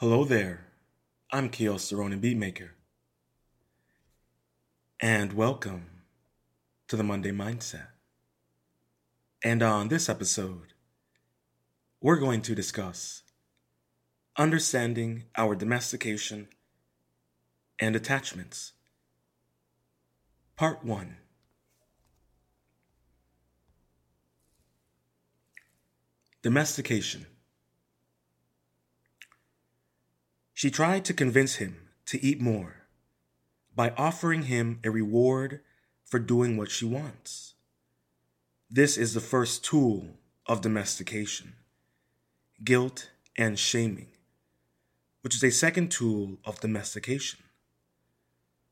Hello there. I'm Koios Ronin Beatmaker. And welcome to the Monday Mindset. And on this episode, we're going to discuss understanding our domestication and attachments. Part 1 Domestication. She tried to convince him to eat more by offering him a reward for doing what she wants. This is the first tool of domestication guilt and shaming, which is a second tool of domestication.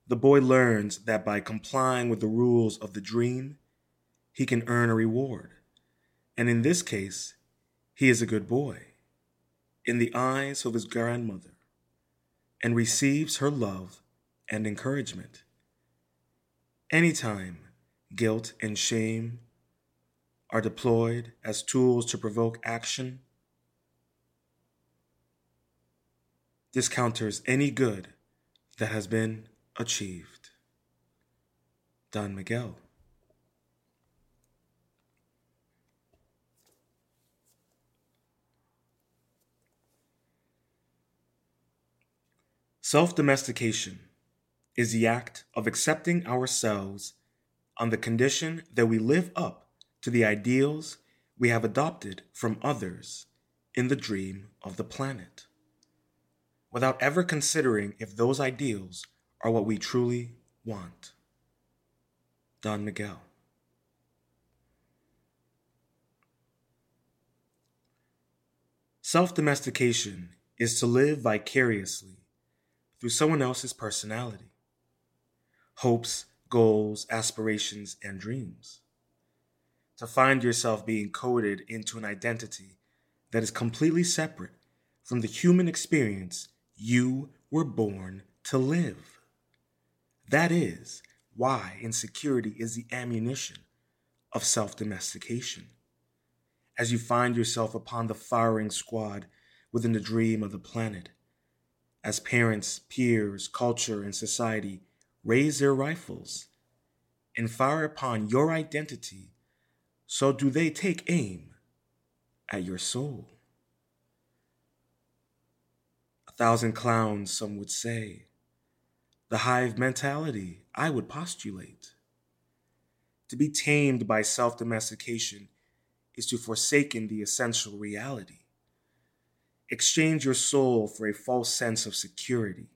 The boy learns that by complying with the rules of the dream, he can earn a reward. And in this case, he is a good boy in the eyes of his grandmother and receives her love and encouragement. Anytime guilt and shame are deployed as tools to provoke action, this counters any good that has been achieved. Don Miguel. Self domestication is the act of accepting ourselves on the condition that we live up to the ideals we have adopted from others in the dream of the planet, without ever considering if those ideals are what we truly want. Don Miguel. Self domestication is to live vicariously through someone else's personality, hopes, goals, aspirations, and dreams. To find yourself being coded into an identity that is completely separate from the human experience you were born to live. That is why insecurity is the ammunition of self domestication. As you find yourself upon the firing squad within the dream of the planet, as parents, peers, culture, and society raise their rifles and fire upon your identity, so do they take aim at your soul. A thousand clowns, some would say. The hive mentality, I would postulate. To be tamed by self domestication is to forsaken the essential reality exchange your soul for a false sense of security.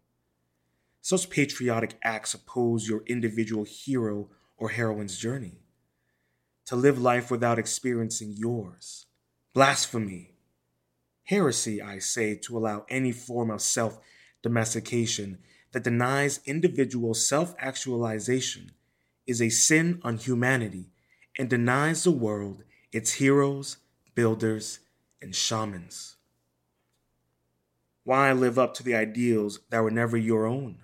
Such patriotic acts oppose your individual hero or heroine's journey. To live life without experiencing yours. Blasphemy. Heresy, I say, to allow any form of self domestication that denies individual self actualization is a sin on humanity and denies the world its heroes, builders, and shamans. Why live up to the ideals that were never your own?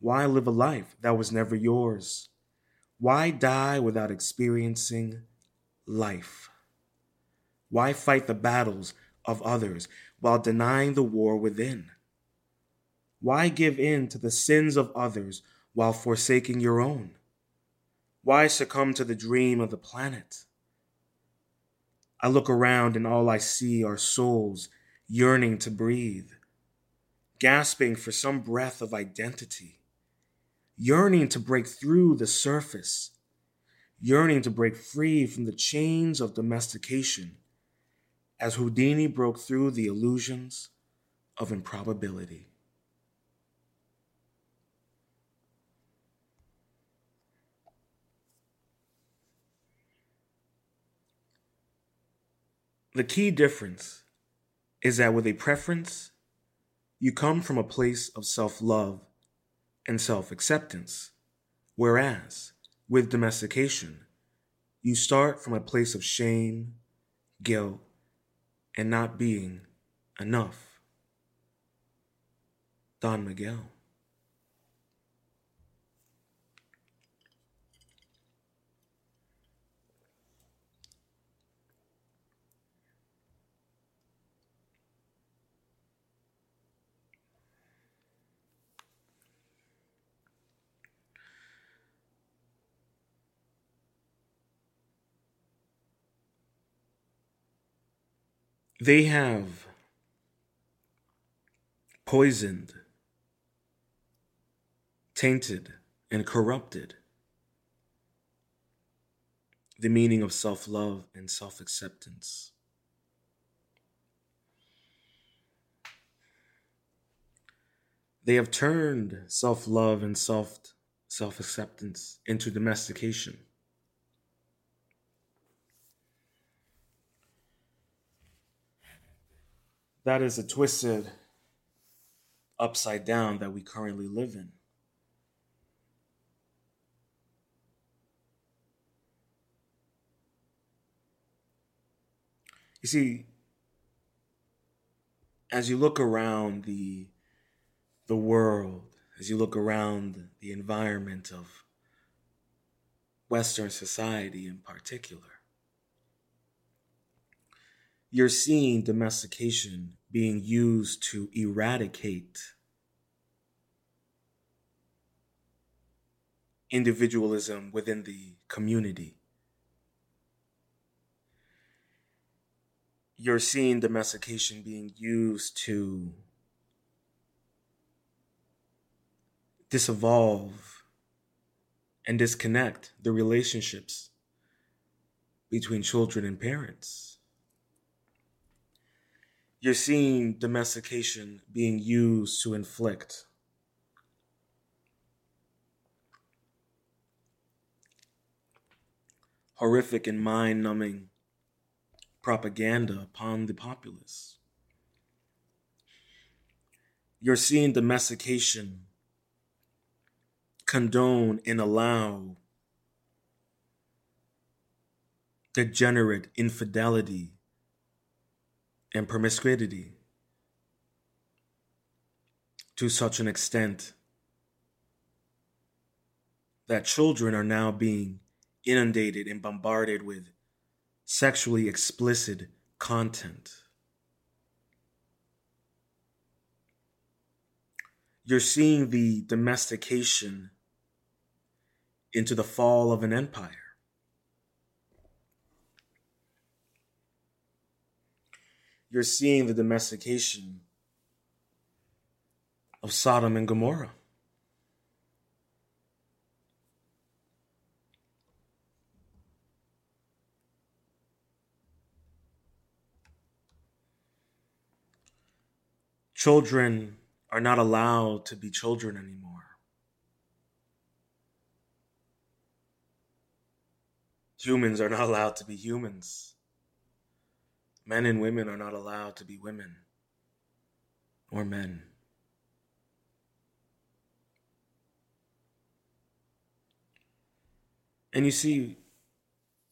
Why live a life that was never yours? Why die without experiencing life? Why fight the battles of others while denying the war within? Why give in to the sins of others while forsaking your own? Why succumb to the dream of the planet? I look around and all I see are souls yearning to breathe, gasping for some breath of identity, yearning to break through the surface, yearning to break free from the chains of domestication as Houdini broke through the illusions of improbability. The key difference is that with a preference, you come from a place of self love and self acceptance, whereas with domestication, you start from a place of shame, guilt, and not being enough. Don Miguel. They have poisoned, tainted, and corrupted the meaning of self love and self acceptance. They have turned self love and self acceptance into domestication. That is a twisted upside down that we currently live in. You see, as you look around the the world, as you look around the environment of Western society in particular, you're seeing domestication being used to eradicate individualism within the community. You're seeing domestication being used to disevolve and disconnect the relationships between children and parents. You're seeing domestication being used to inflict horrific and mind numbing propaganda upon the populace. You're seeing domestication condone and allow degenerate infidelity and promiscuity to such an extent that children are now being inundated and bombarded with sexually explicit content. You're seeing the domestication into the fall of an empire. You're seeing the domestication of Sodom and Gomorrah. Children are not allowed to be children anymore. Humans are not allowed to be humans. Men and women are not allowed to be women or men. And you see,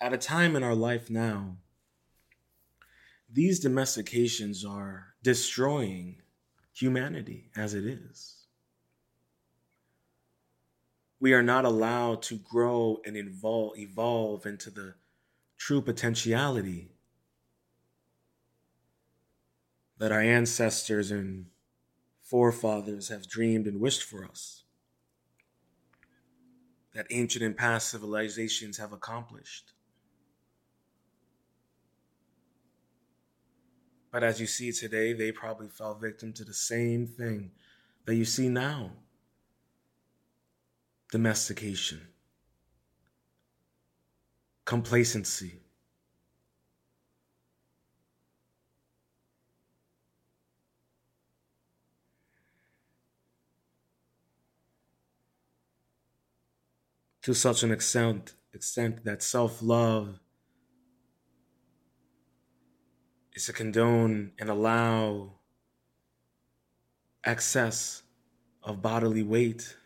at a time in our life now, these domestications are destroying humanity as it is we are not allowed to grow and evolve, evolve into the true potentiality that our ancestors and forefathers have dreamed and wished for us, that ancient and past civilizations have accomplished. But as you see today, they probably fell victim to the same thing that you see now domestication, complacency. To such an extent, extent that self love is to condone and allow excess of bodily weight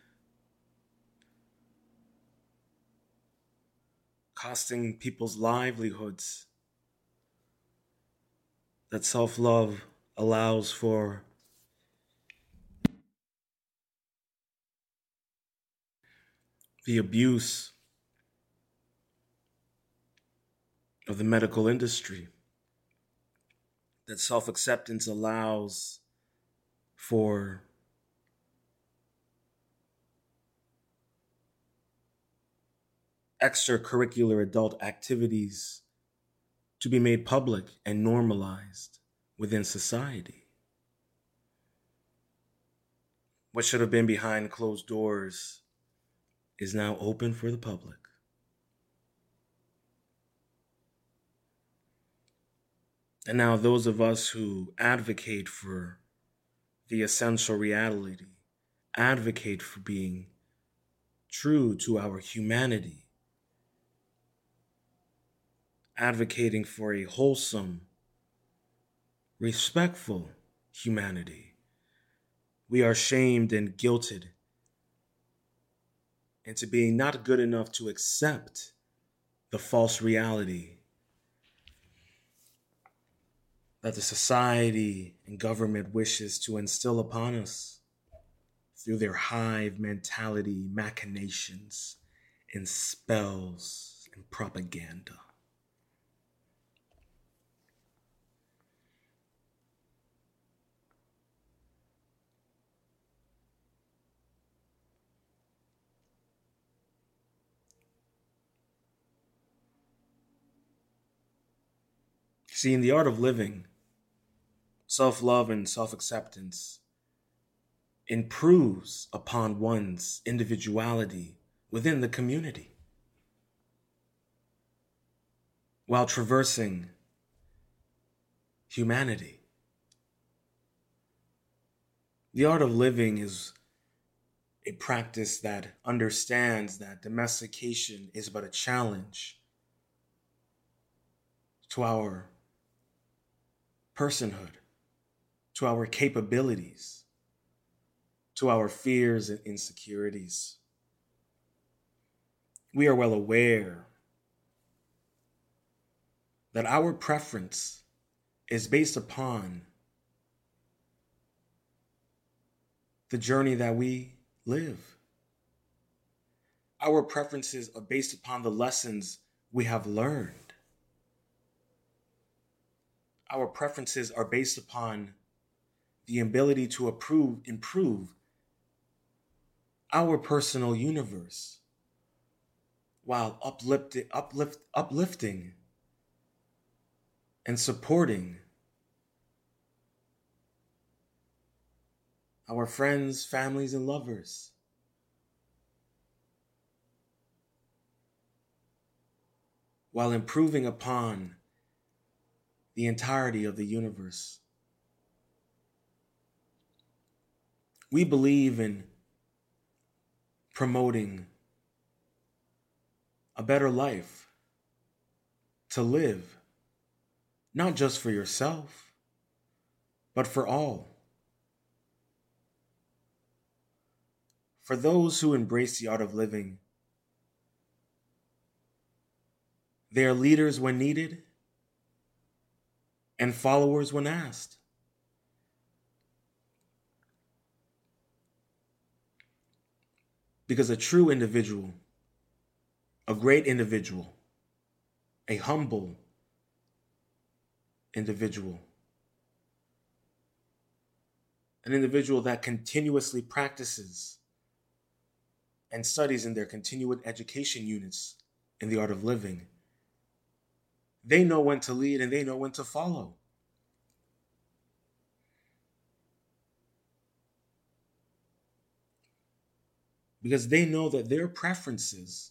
costing people's livelihoods. That self love allows for the abuse of the medical industry. That self acceptance allows for extracurricular adult activities to be made public and normalized within society. What should have been behind closed doors is now open for the public. And now, those of us who advocate for the essential reality, advocate for being true to our humanity, advocating for a wholesome, respectful humanity. We are shamed and guilted into being not good enough to accept the false reality that the society and government wishes to instill upon us through their hive mentality machinations and spells and propaganda. See, in the art of living, self love and self acceptance improves upon one's individuality within the community while traversing humanity. The art of living is a practice that understands that domestication is but a challenge to our personhood to our capabilities, to our fears and insecurities. We are well aware that our preference is based upon the journey that we live. Our preferences are based upon the lessons we have learned. Our preferences are based upon the ability to approve, improve our personal universe while uplifting, uplift, uplifting and supporting our friends, families, and lovers. While improving upon the entirety of the universe. We believe in promoting a better life to live, not just for yourself, but for all. For those who embrace the art of living, they are leaders when needed and followers when asked. Because a true individual, a great individual, a humble individual, an individual that continuously practices and studies in their continuing education units in the art of living. They know when to lead and they know when to follow. because they know that their preferences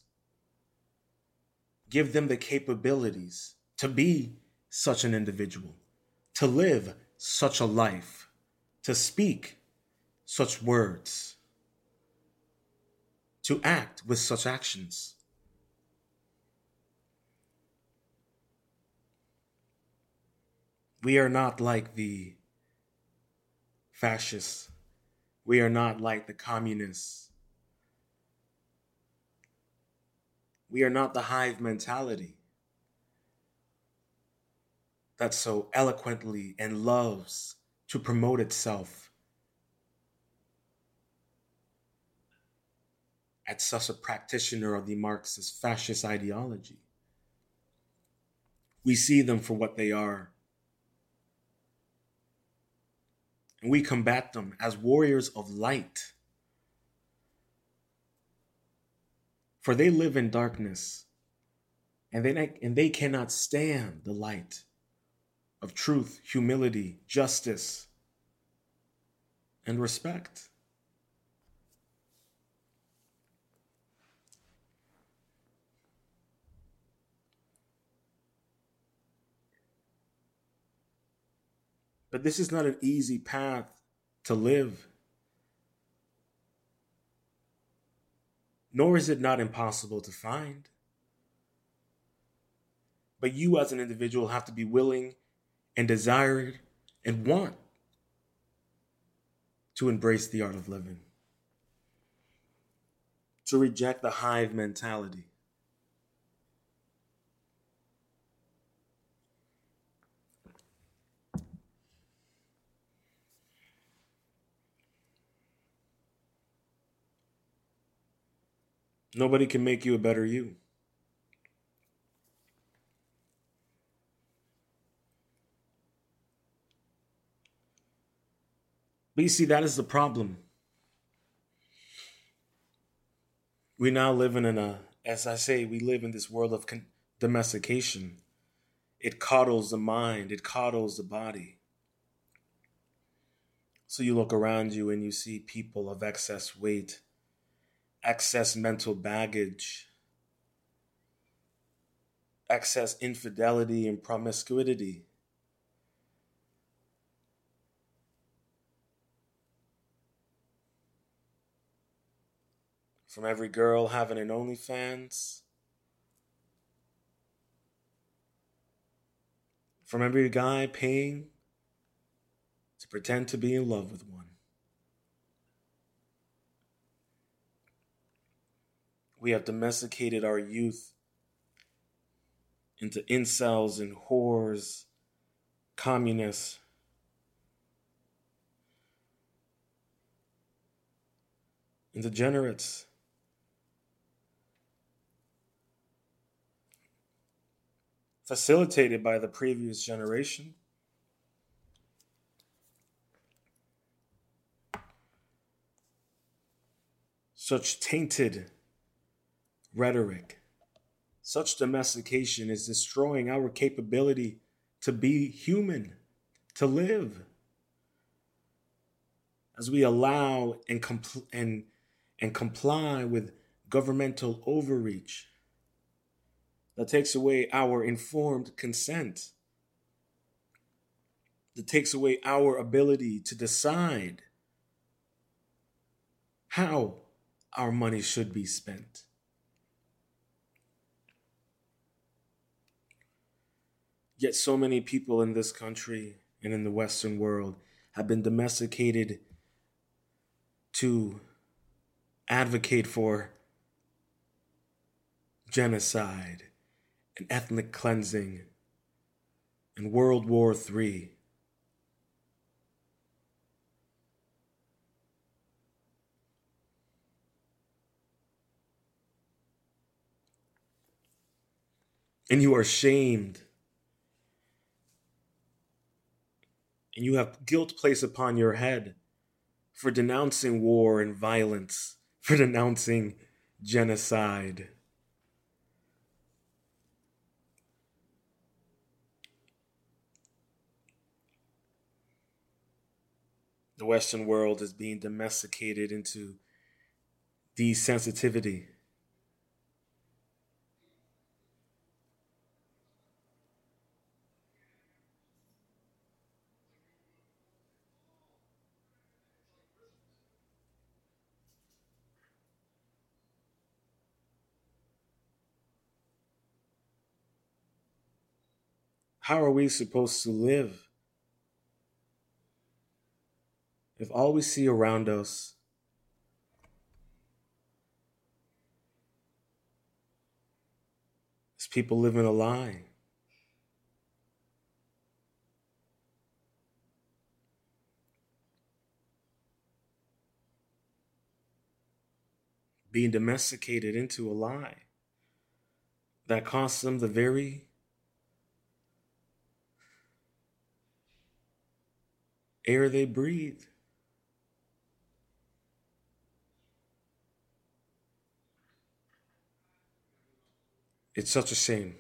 give them the capabilities to be such an individual, to live such a life, to speak such words, to act with such actions. We are not like the fascists. We are not like the communists. We are not the hive mentality that so eloquently and loves to promote itself as such a practitioner of the Marxist fascist ideology. We see them for what they are. And we combat them as warriors of light for they live in darkness and they, and they cannot stand the light of truth, humility, justice, and respect. But this is not an easy path to live. Nor is it not impossible to find. But you, as an individual, have to be willing and desire and want to embrace the art of living, to reject the hive mentality. Nobody can make you a better you. But you see, that is the problem. We now live in a, uh, as I say, we live in this world of con- domestication. It coddles the mind, it coddles the body. So you look around you and you see people of excess weight excess mental baggage, excess infidelity and promiscuity. From every girl having an OnlyFans, from every guy paying to pretend to be in love with one. We have domesticated our youth into incels and whores, communists. And degenerates. Facilitated by the previous generation. Such tainted rhetoric. Such domestication is destroying our capability to be human, to live. As we allow and, compl- and, and comply with governmental overreach that takes away our informed consent, that takes away our ability to decide how our money should be spent. Yet so many people in this country and in the Western world have been domesticated to advocate for genocide and ethnic cleansing and World War III. And you are shamed and you have guilt placed upon your head for denouncing war and violence, for denouncing genocide. The Western world is being domesticated into desensitivity. How are we supposed to live if all we see around us is people living a lie? Being domesticated into a lie that costs them the very air they breathe. It's such a shame.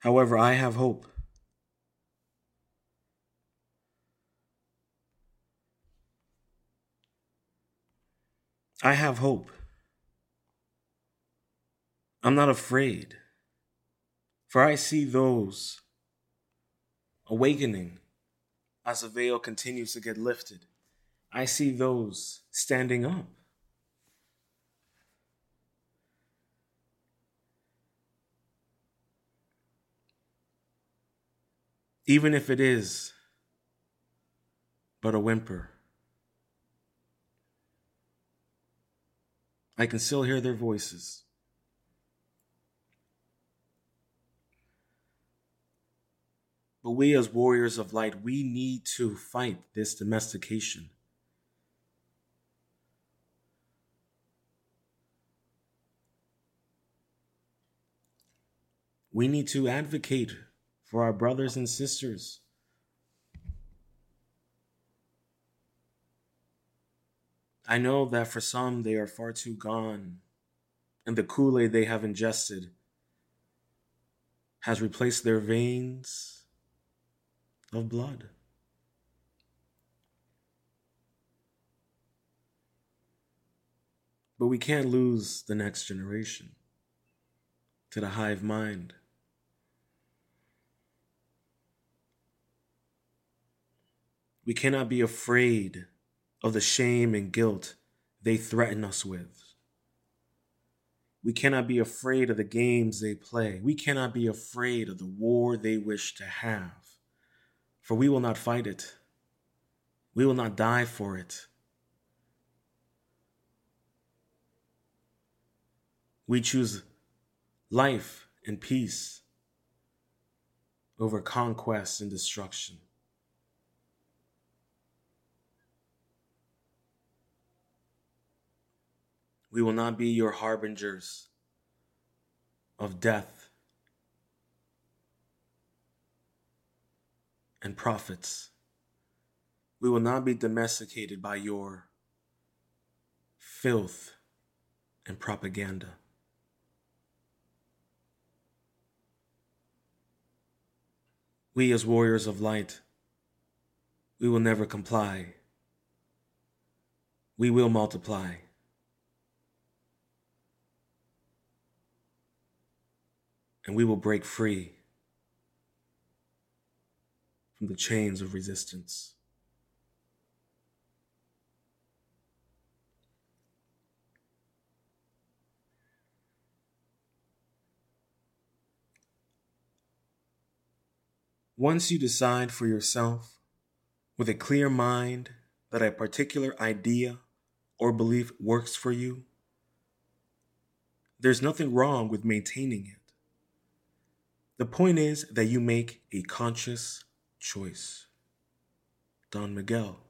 However, I have hope. I have hope. I'm not afraid, for I see those awakening as the veil continues to get lifted. I see those standing up. Even if it is but a whimper. I can still hear their voices. But we, as warriors of light, we need to fight this domestication. We need to advocate for our brothers and sisters I know that for some they are far too gone, and the Kool Aid they have ingested has replaced their veins of blood. But we can't lose the next generation to the hive mind. We cannot be afraid of the shame and guilt they threaten us with. We cannot be afraid of the games they play. We cannot be afraid of the war they wish to have, for we will not fight it. We will not die for it. We choose life and peace over conquest and destruction. We will not be your harbingers of death and prophets. We will not be domesticated by your filth and propaganda. We, as warriors of light, we will never comply. We will multiply. And we will break free from the chains of resistance. Once you decide for yourself with a clear mind that a particular idea or belief works for you, there's nothing wrong with maintaining it. The point is that you make a conscious choice. Don Miguel.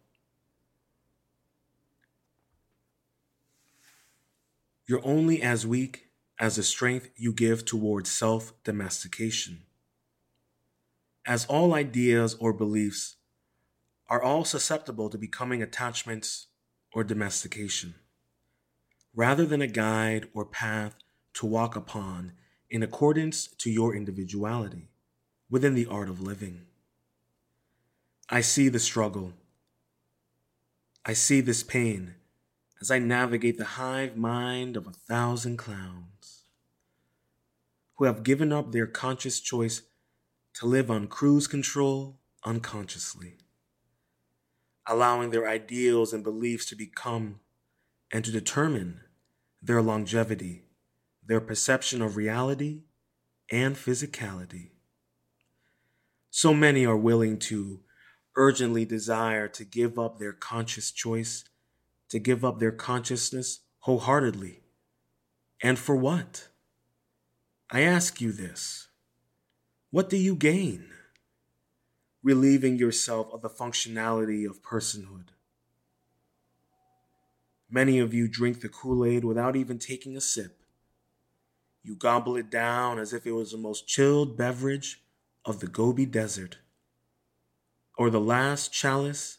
You're only as weak as the strength you give towards self domestication. As all ideas or beliefs are all susceptible to becoming attachments or domestication, rather than a guide or path to walk upon in accordance to your individuality within the art of living. I see the struggle. I see this pain as I navigate the hive mind of a thousand clowns who have given up their conscious choice to live on cruise control unconsciously, allowing their ideals and beliefs to become and to determine their longevity their perception of reality and physicality. So many are willing to urgently desire to give up their conscious choice, to give up their consciousness wholeheartedly. And for what? I ask you this what do you gain? Relieving yourself of the functionality of personhood. Many of you drink the Kool Aid without even taking a sip. You gobble it down as if it was the most chilled beverage of the Gobi Desert or the last chalice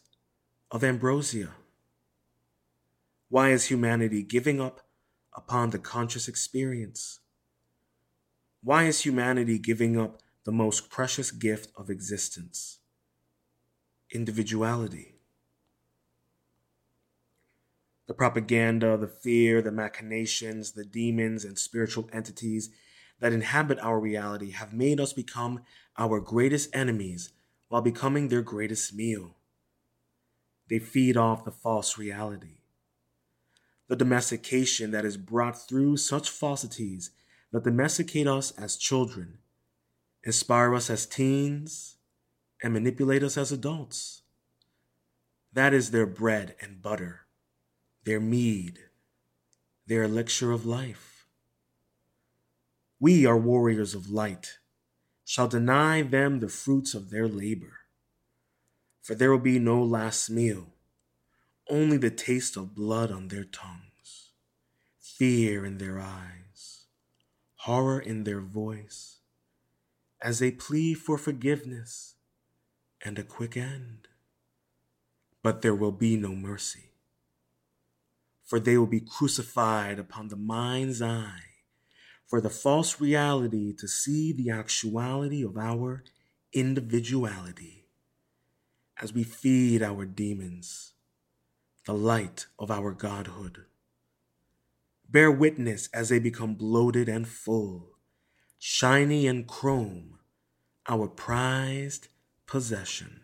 of ambrosia. Why is humanity giving up upon the conscious experience? Why is humanity giving up the most precious gift of existence individuality. The propaganda, the fear, the machinations, the demons, and spiritual entities that inhabit our reality have made us become our greatest enemies while becoming their greatest meal. They feed off the false reality. The domestication that is brought through such falsities that domesticate us as children, inspire us as teens, and manipulate us as adults. That is their bread and butter their mead, their elixir of life. We are warriors of light, shall deny them the fruits of their labor. For there will be no last meal, only the taste of blood on their tongues, fear in their eyes, horror in their voice, as they plead for forgiveness and a quick end. But there will be no mercy for they will be crucified upon the mind's eye, for the false reality to see the actuality of our individuality. As we feed our demons, the light of our godhood. Bear witness as they become bloated and full, shiny and chrome, our prized possession,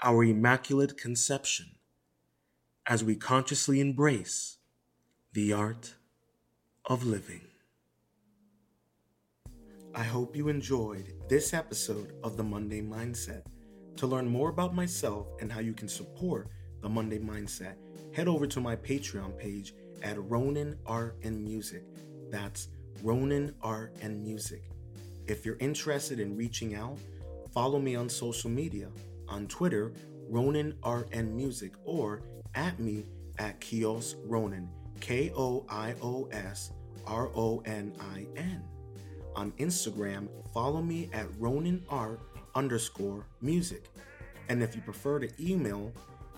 our immaculate conception as we consciously embrace the art of living. I hope you enjoyed this episode of the Monday Mindset. To learn more about myself and how you can support the Monday Mindset, head over to my Patreon page at Ronin Art and Music. That's Ronin Art and Music. If you're interested in reaching out, follow me on social media on Twitter, Ronin Art and Music, or at me at Koios Ronin, K O I O S R O N I N. On Instagram, follow me at Ronin Art underscore music. And if you prefer to email,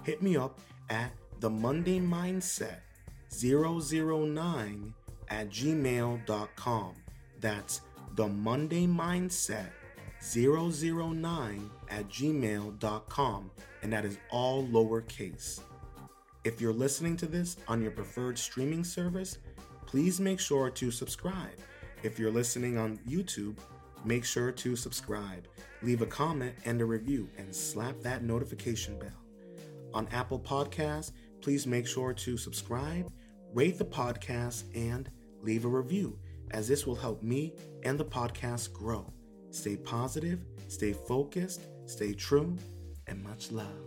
hit me up at the Monday Mindset 009 at gmail.com. That's the Monday Mindset 009 at gmail.com. And that is all lowercase. If you're listening to this on your preferred streaming service, please make sure to subscribe. If you're listening on YouTube, make sure to subscribe, leave a comment and a review, and slap that notification bell. On Apple Podcasts, please make sure to subscribe, rate the podcast, and leave a review, as this will help me and the podcast grow. Stay positive, stay focused, stay true, and much love.